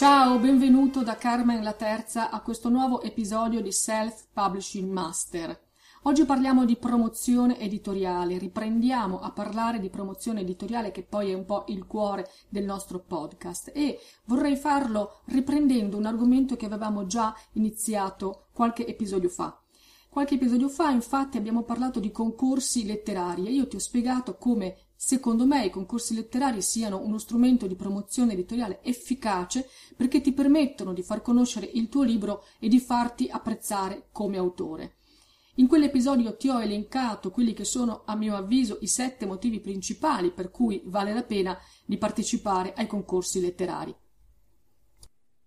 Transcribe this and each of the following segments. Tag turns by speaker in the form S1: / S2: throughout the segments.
S1: Ciao, benvenuto da Carmen la Terza a questo nuovo episodio di Self Publishing Master. Oggi parliamo di promozione editoriale, riprendiamo a parlare di promozione editoriale che poi è un po' il cuore del nostro podcast e vorrei farlo riprendendo un argomento che avevamo già iniziato qualche episodio fa. Qualche episodio fa infatti abbiamo parlato di concorsi letterari e io ti ho spiegato come Secondo me i concorsi letterari siano uno strumento di promozione editoriale efficace perché ti permettono di far conoscere il tuo libro e di farti apprezzare come autore. In quell'episodio ti ho elencato quelli che sono, a mio avviso, i sette motivi principali per cui vale la pena di partecipare ai concorsi letterari.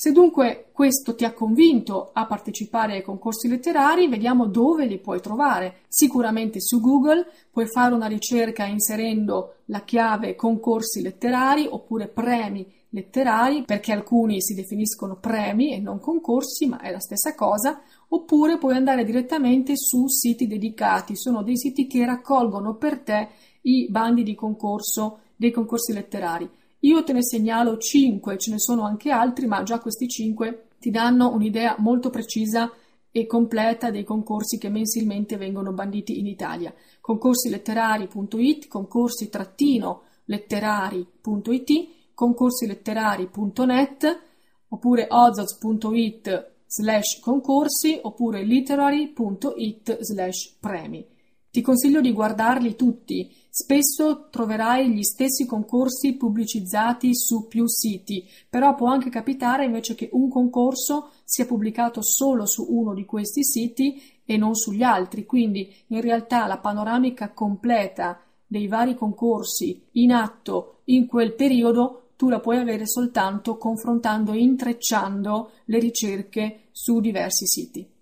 S1: Se dunque questo ti ha convinto a partecipare ai concorsi letterari, vediamo dove li puoi trovare. Sicuramente su Google puoi fare una ricerca inserendo la chiave concorsi letterari oppure premi letterari, perché alcuni si definiscono premi e non concorsi, ma è la stessa cosa, oppure puoi andare direttamente su siti dedicati, sono dei siti che raccolgono per te i bandi di concorso dei concorsi letterari. Io te ne segnalo 5, ce ne sono anche altri, ma già questi 5 ti danno un'idea molto precisa e completa dei concorsi che mensilmente vengono banditi in Italia. Concorsiletterari.it, concorsi-letterari.it, concorsiletterari.net oppure ozoz.it slash concorsi oppure literary.it slash premi. Ti consiglio di guardarli tutti. Spesso troverai gli stessi concorsi pubblicizzati su più siti, però può anche capitare invece che un concorso sia pubblicato solo su uno di questi siti e non sugli altri, quindi in realtà la panoramica completa dei vari concorsi in atto in quel periodo tu la puoi avere soltanto confrontando e intrecciando le ricerche su diversi siti.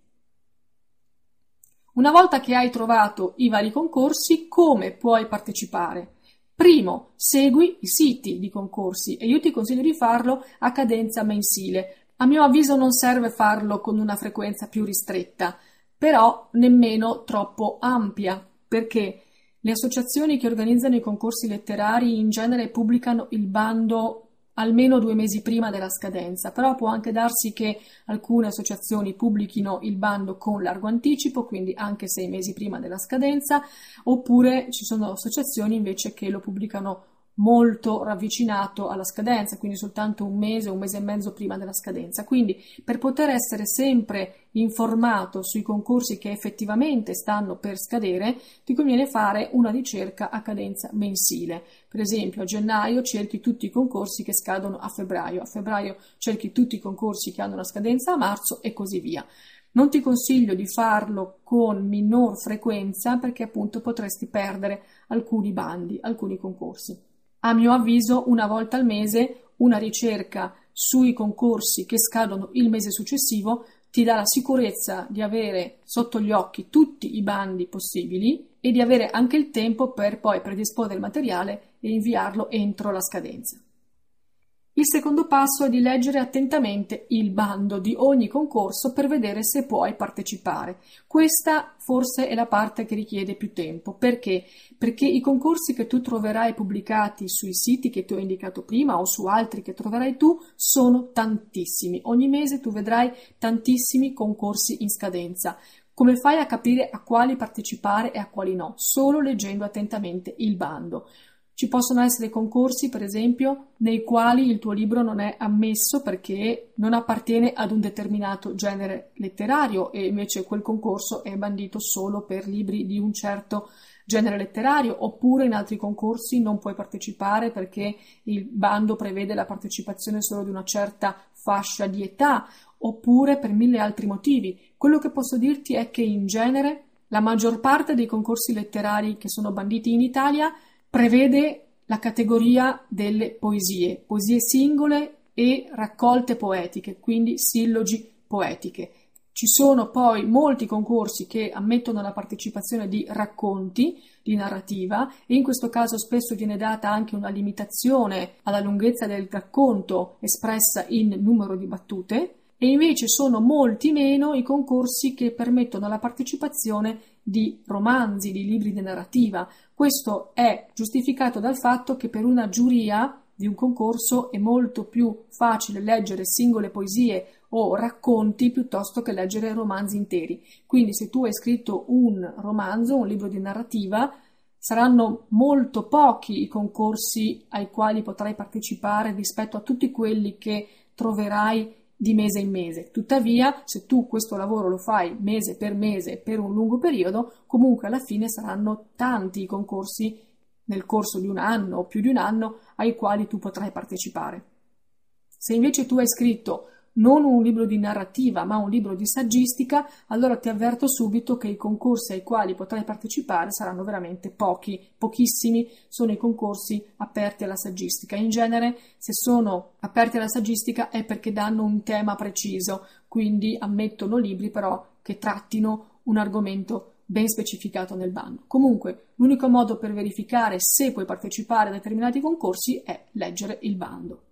S1: Una volta che hai trovato i vari concorsi, come puoi partecipare? Primo, segui i siti di concorsi e io ti consiglio di farlo a cadenza mensile. A mio avviso non serve farlo con una frequenza più ristretta, però nemmeno troppo ampia, perché le associazioni che organizzano i concorsi letterari in genere pubblicano il bando almeno due mesi prima della scadenza, però può anche darsi che alcune associazioni pubblichino il bando con largo anticipo, quindi anche sei mesi prima della scadenza, oppure ci sono associazioni invece che lo pubblicano molto ravvicinato alla scadenza, quindi soltanto un mese, un mese e mezzo prima della scadenza. Quindi per poter essere sempre informato sui concorsi che effettivamente stanno per scadere, ti conviene fare una ricerca a cadenza mensile. Per esempio, a gennaio cerchi tutti i concorsi che scadono a febbraio, a febbraio cerchi tutti i concorsi che hanno una scadenza a marzo e così via. Non ti consiglio di farlo con minor frequenza perché appunto potresti perdere alcuni bandi, alcuni concorsi. A mio avviso, una volta al mese una ricerca sui concorsi che scadono il mese successivo ti dà la sicurezza di avere sotto gli occhi tutti i bandi possibili e di avere anche il tempo per poi predisporre il materiale e inviarlo entro la scadenza. Il secondo passo è di leggere attentamente il bando di ogni concorso per vedere se puoi partecipare. Questa forse è la parte che richiede più tempo. Perché? Perché i concorsi che tu troverai pubblicati sui siti che ti ho indicato prima o su altri che troverai tu sono tantissimi. Ogni mese tu vedrai tantissimi concorsi in scadenza. Come fai a capire a quali partecipare e a quali no? Solo leggendo attentamente il bando. Ci possono essere concorsi, per esempio, nei quali il tuo libro non è ammesso perché non appartiene ad un determinato genere letterario e invece quel concorso è bandito solo per libri di un certo genere letterario, oppure in altri concorsi non puoi partecipare perché il bando prevede la partecipazione solo di una certa fascia di età, oppure per mille altri motivi. Quello che posso dirti è che in genere la maggior parte dei concorsi letterari che sono banditi in Italia prevede la categoria delle poesie, poesie singole e raccolte poetiche, quindi sillogi poetiche. Ci sono poi molti concorsi che ammettono la partecipazione di racconti, di narrativa, e in questo caso spesso viene data anche una limitazione alla lunghezza del racconto espressa in numero di battute, e invece sono molti meno i concorsi che permettono la partecipazione di romanzi, di libri di narrativa. Questo è giustificato dal fatto che per una giuria di un concorso è molto più facile leggere singole poesie o racconti piuttosto che leggere romanzi interi. Quindi se tu hai scritto un romanzo, un libro di narrativa, saranno molto pochi i concorsi ai quali potrai partecipare rispetto a tutti quelli che troverai di mese in mese. Tuttavia, se tu questo lavoro lo fai mese per mese per un lungo periodo, comunque alla fine saranno tanti i concorsi nel corso di un anno o più di un anno ai quali tu potrai partecipare. Se invece tu hai scritto non un libro di narrativa, ma un libro di saggistica, allora ti avverto subito che i concorsi ai quali potrai partecipare saranno veramente pochi, pochissimi sono i concorsi aperti alla saggistica. In genere, se sono aperti alla saggistica è perché danno un tema preciso, quindi ammettono libri però che trattino un argomento ben specificato nel bando. Comunque, l'unico modo per verificare se puoi partecipare a determinati concorsi è leggere il bando.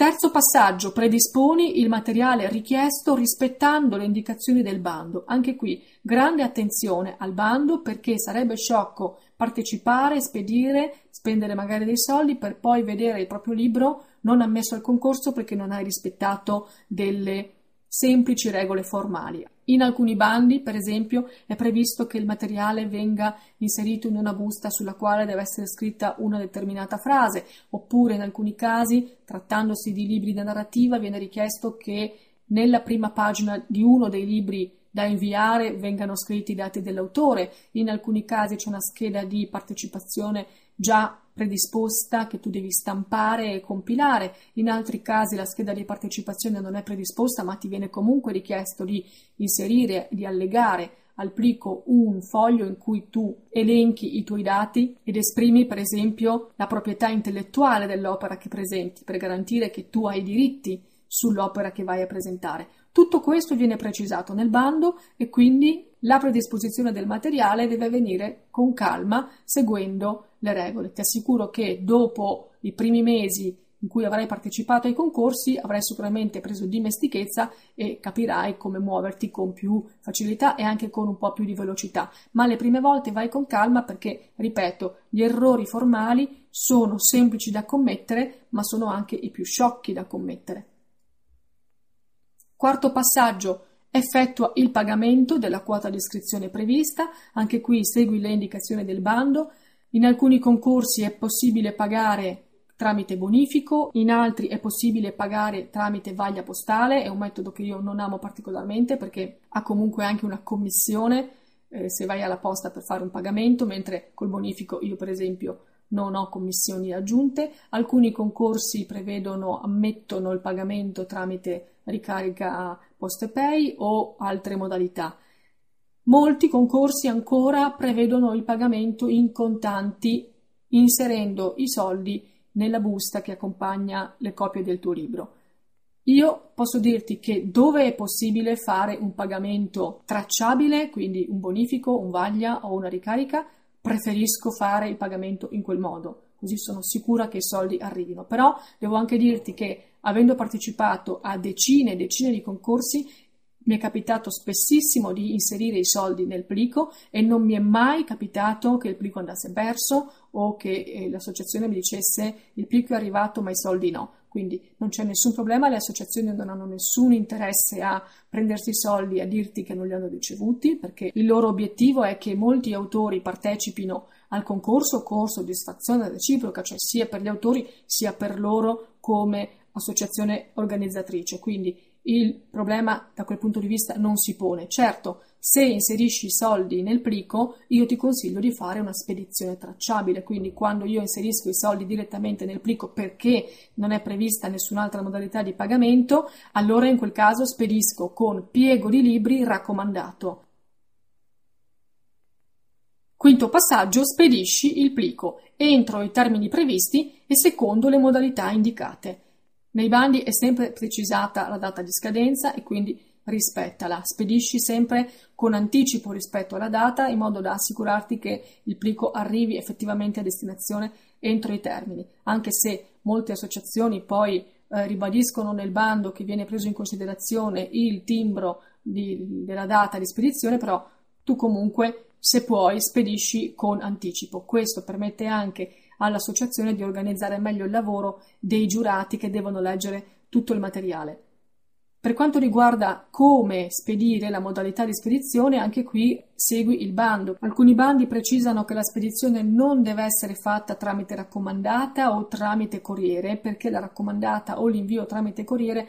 S1: Terzo passaggio, predisponi il materiale richiesto rispettando le indicazioni del bando. Anche qui grande attenzione al bando perché sarebbe sciocco partecipare, spedire, spendere magari dei soldi per poi vedere il proprio libro non ammesso al concorso perché non hai rispettato delle semplici regole formali. In alcuni bandi, per esempio, è previsto che il materiale venga inserito in una busta sulla quale deve essere scritta una determinata frase, oppure in alcuni casi, trattandosi di libri di narrativa, viene richiesto che nella prima pagina di uno dei libri da inviare vengano scritti i dati dell'autore, in alcuni casi c'è una scheda di partecipazione già predisposta che tu devi stampare e compilare, in altri casi la scheda di partecipazione non è predisposta ma ti viene comunque richiesto di inserire, di allegare al plico un foglio in cui tu elenchi i tuoi dati ed esprimi per esempio la proprietà intellettuale dell'opera che presenti per garantire che tu hai diritti sull'opera che vai a presentare. Tutto questo viene precisato nel bando e quindi la predisposizione del materiale deve avvenire con calma, seguendo le regole. Ti assicuro che dopo i primi mesi in cui avrai partecipato ai concorsi avrai sicuramente preso dimestichezza e capirai come muoverti con più facilità e anche con un po' più di velocità. Ma le prime volte vai con calma perché, ripeto, gli errori formali sono semplici da commettere, ma sono anche i più sciocchi da commettere. Quarto passaggio, effettua il pagamento della quota di iscrizione prevista, anche qui segui le indicazioni del bando. In alcuni concorsi è possibile pagare tramite bonifico, in altri è possibile pagare tramite vaglia postale, è un metodo che io non amo particolarmente perché ha comunque anche una commissione eh, se vai alla posta per fare un pagamento, mentre col bonifico io per esempio non ho commissioni aggiunte. Alcuni concorsi prevedono, ammettono il pagamento tramite ricarica PostePay o altre modalità. Molti concorsi ancora prevedono il pagamento in contanti inserendo i soldi nella busta che accompagna le copie del tuo libro. Io posso dirti che dove è possibile fare un pagamento tracciabile, quindi un bonifico, un vaglia o una ricarica, preferisco fare il pagamento in quel modo, così sono sicura che i soldi arrivino. Però devo anche dirti che avendo partecipato a decine e decine di concorsi, mi è capitato spessissimo di inserire i soldi nel plico e non mi è mai capitato che il plico andasse perso o che eh, l'associazione mi dicesse il plico è arrivato ma i soldi no. Quindi non c'è nessun problema, le associazioni non hanno nessun interesse a prendersi i soldi e a dirti che non li hanno ricevuti, perché il loro obiettivo è che molti autori partecipino al concorso con soddisfazione reciproca, cioè sia per gli autori sia per loro come associazione organizzatrice. Quindi il problema da quel punto di vista non si pone. Certo, se inserisci i soldi nel plico, io ti consiglio di fare una spedizione tracciabile, quindi quando io inserisco i soldi direttamente nel plico perché non è prevista nessun'altra modalità di pagamento, allora in quel caso spedisco con piego di libri raccomandato. Quinto passaggio, spedisci il plico entro i termini previsti e secondo le modalità indicate. Nei bandi è sempre precisata la data di scadenza e quindi rispettala. Spedisci sempre con anticipo rispetto alla data in modo da assicurarti che il plico arrivi effettivamente a destinazione entro i termini, anche se molte associazioni poi eh, ribadiscono nel bando che viene preso in considerazione il timbro di, della data di spedizione, però tu comunque se puoi spedisci con anticipo. Questo permette anche all'associazione di organizzare meglio il lavoro dei giurati che devono leggere tutto il materiale. Per quanto riguarda come spedire la modalità di spedizione, anche qui segui il bando. Alcuni bandi precisano che la spedizione non deve essere fatta tramite raccomandata o tramite corriere, perché la raccomandata o l'invio tramite corriere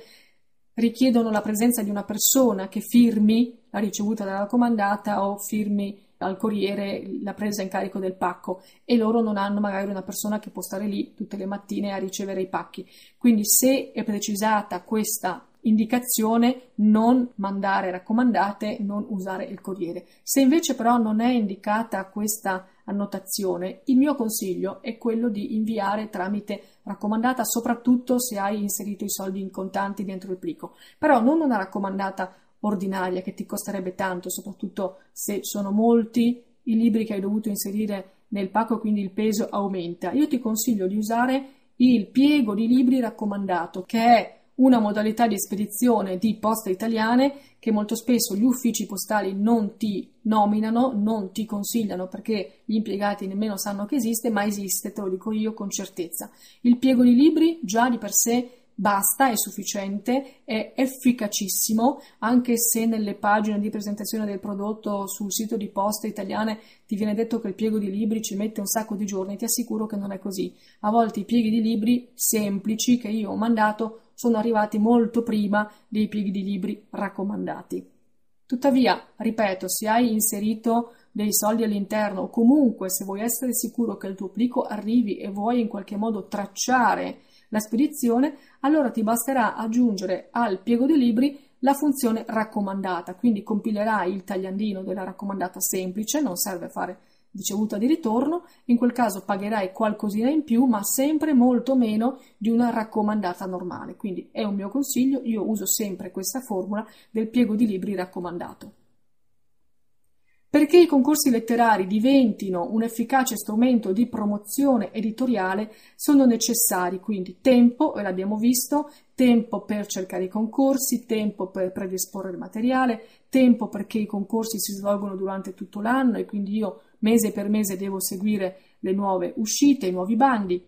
S1: richiedono la presenza di una persona che firmi la ricevuta della raccomandata o firmi al corriere la presa in carico del pacco e loro non hanno magari una persona che può stare lì tutte le mattine a ricevere i pacchi. Quindi se è precisata questa indicazione non mandare raccomandate, non usare il corriere. Se invece però non è indicata questa annotazione, il mio consiglio è quello di inviare tramite raccomandata, soprattutto se hai inserito i soldi in contanti dentro il plico. Però non una raccomandata ordinaria che ti costerebbe tanto, soprattutto se sono molti i libri che hai dovuto inserire nel pacco quindi il peso aumenta. Io ti consiglio di usare il piego di libri raccomandato, che è una modalità di spedizione di poste italiane che molto spesso gli uffici postali non ti nominano, non ti consigliano perché gli impiegati nemmeno sanno che esiste, ma esiste, te lo dico io con certezza. Il piego di libri già di per sé basta, è sufficiente, è efficacissimo, anche se nelle pagine di presentazione del prodotto sul sito di poste italiane ti viene detto che il piego di libri ci mette un sacco di giorni, ti assicuro che non è così. A volte i pieghi di libri semplici che io ho mandato sono arrivati molto prima dei pieghi di libri raccomandati. Tuttavia, ripeto, se hai inserito dei soldi all'interno o comunque se vuoi essere sicuro che il tuo plico arrivi e vuoi in qualche modo tracciare la spedizione, allora ti basterà aggiungere al piego dei libri la funzione raccomandata, quindi compilerai il tagliandino della raccomandata semplice, non serve fare ricevuta di ritorno, in quel caso pagherai qualcosina in più, ma sempre molto meno di una raccomandata normale. Quindi è un mio consiglio, io uso sempre questa formula del piego di libri raccomandato. Perché i concorsi letterari diventino un efficace strumento di promozione editoriale sono necessari quindi tempo, e l'abbiamo visto, tempo per cercare i concorsi, tempo per predisporre il materiale, tempo perché i concorsi si svolgono durante tutto l'anno e quindi io mese per mese devo seguire le nuove uscite, i nuovi bandi,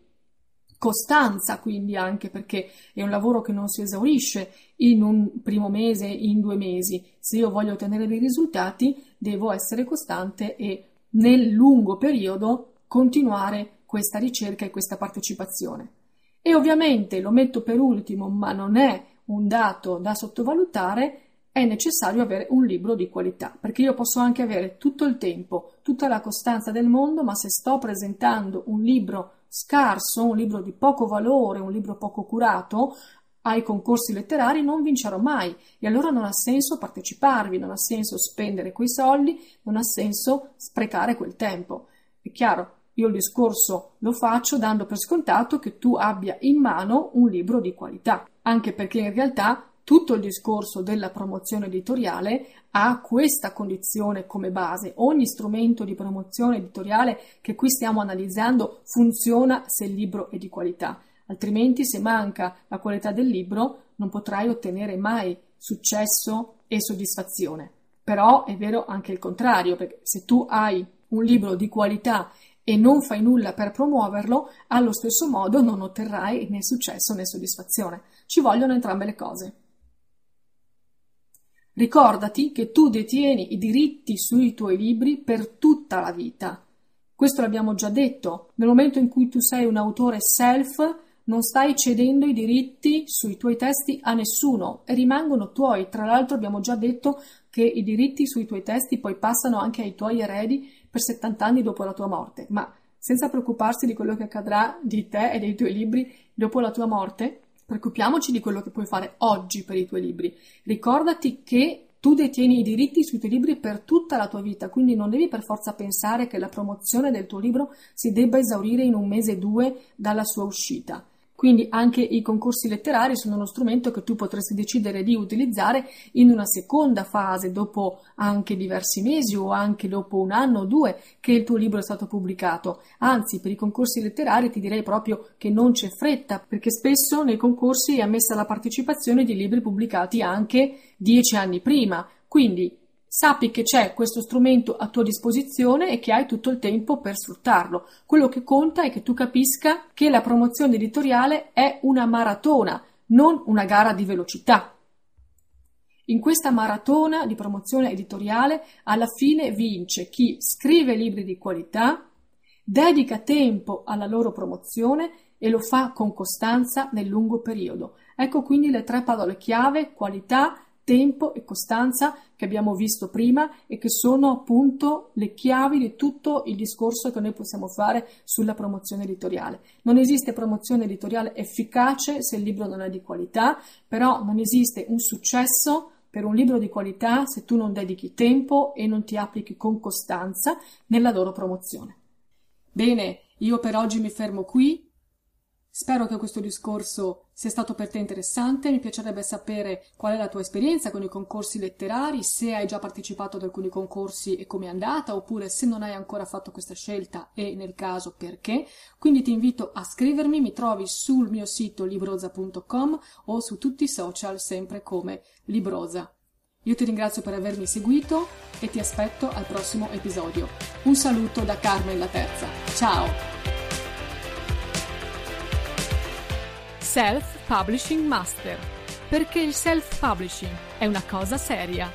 S1: costanza, quindi anche perché è un lavoro che non si esaurisce in un primo mese, in due mesi. Se io voglio ottenere dei risultati, devo essere costante e nel lungo periodo continuare questa ricerca e questa partecipazione. E ovviamente lo metto per ultimo, ma non è un dato da sottovalutare, è necessario avere un libro di qualità, perché io posso anche avere tutto il tempo, tutta la costanza del mondo, ma se sto presentando un libro scarso, un libro di poco valore, un libro poco curato, ai concorsi letterari non vincerò mai e allora non ha senso parteciparvi, non ha senso spendere quei soldi, non ha senso sprecare quel tempo. È chiaro, io il discorso lo faccio dando per scontato che tu abbia in mano un libro di qualità, anche perché in realtà tutto il discorso della promozione editoriale ha questa condizione come base. Ogni strumento di promozione editoriale che qui stiamo analizzando funziona se il libro è di qualità, altrimenti se manca la qualità del libro non potrai ottenere mai successo e soddisfazione. Però è vero anche il contrario, perché se tu hai un libro di qualità e non fai nulla per promuoverlo, allo stesso modo non otterrai né successo né soddisfazione. Ci vogliono entrambe le cose. Ricordati che tu detieni i diritti sui tuoi libri per tutta la vita. Questo l'abbiamo già detto. Nel momento in cui tu sei un autore self, non stai cedendo i diritti sui tuoi testi a nessuno e rimangono tuoi. Tra l'altro abbiamo già detto che i diritti sui tuoi testi poi passano anche ai tuoi eredi per 70 anni dopo la tua morte, ma senza preoccuparsi di quello che accadrà di te e dei tuoi libri dopo la tua morte, preoccupiamoci di quello che puoi fare oggi per i tuoi libri. Ricordati che tu detieni i diritti sui tuoi libri per tutta la tua vita, quindi non devi per forza pensare che la promozione del tuo libro si debba esaurire in un mese o due dalla sua uscita. Quindi anche i concorsi letterari sono uno strumento che tu potresti decidere di utilizzare in una seconda fase, dopo anche diversi mesi o anche dopo un anno o due che il tuo libro è stato pubblicato. Anzi, per i concorsi letterari ti direi proprio che non c'è fretta, perché spesso nei concorsi è ammessa la partecipazione di libri pubblicati anche dieci anni prima. Quindi Sappi che c'è questo strumento a tua disposizione e che hai tutto il tempo per sfruttarlo. Quello che conta è che tu capisca che la promozione editoriale è una maratona, non una gara di velocità. In questa maratona di promozione editoriale alla fine vince chi scrive libri di qualità, dedica tempo alla loro promozione e lo fa con costanza nel lungo periodo. Ecco quindi le tre parole chiave, qualità, tempo e costanza che abbiamo visto prima e che sono appunto le chiavi di tutto il discorso che noi possiamo fare sulla promozione editoriale. Non esiste promozione editoriale efficace se il libro non è di qualità, però non esiste un successo per un libro di qualità se tu non dedichi tempo e non ti applichi con costanza nella loro promozione. Bene, io per oggi mi fermo qui. Spero che questo discorso sia stato per te interessante, mi piacerebbe sapere qual è la tua esperienza con i concorsi letterari, se hai già partecipato ad alcuni concorsi e come è andata, oppure se non hai ancora fatto questa scelta e nel caso perché. Quindi ti invito a scrivermi, mi trovi sul mio sito libroza.com o su tutti i social sempre come Libroza. Io ti ringrazio per avermi seguito e ti aspetto al prossimo episodio. Un saluto da Carmen la Terza. Ciao!
S2: Self Publishing Master, perché il self-publishing è una cosa seria.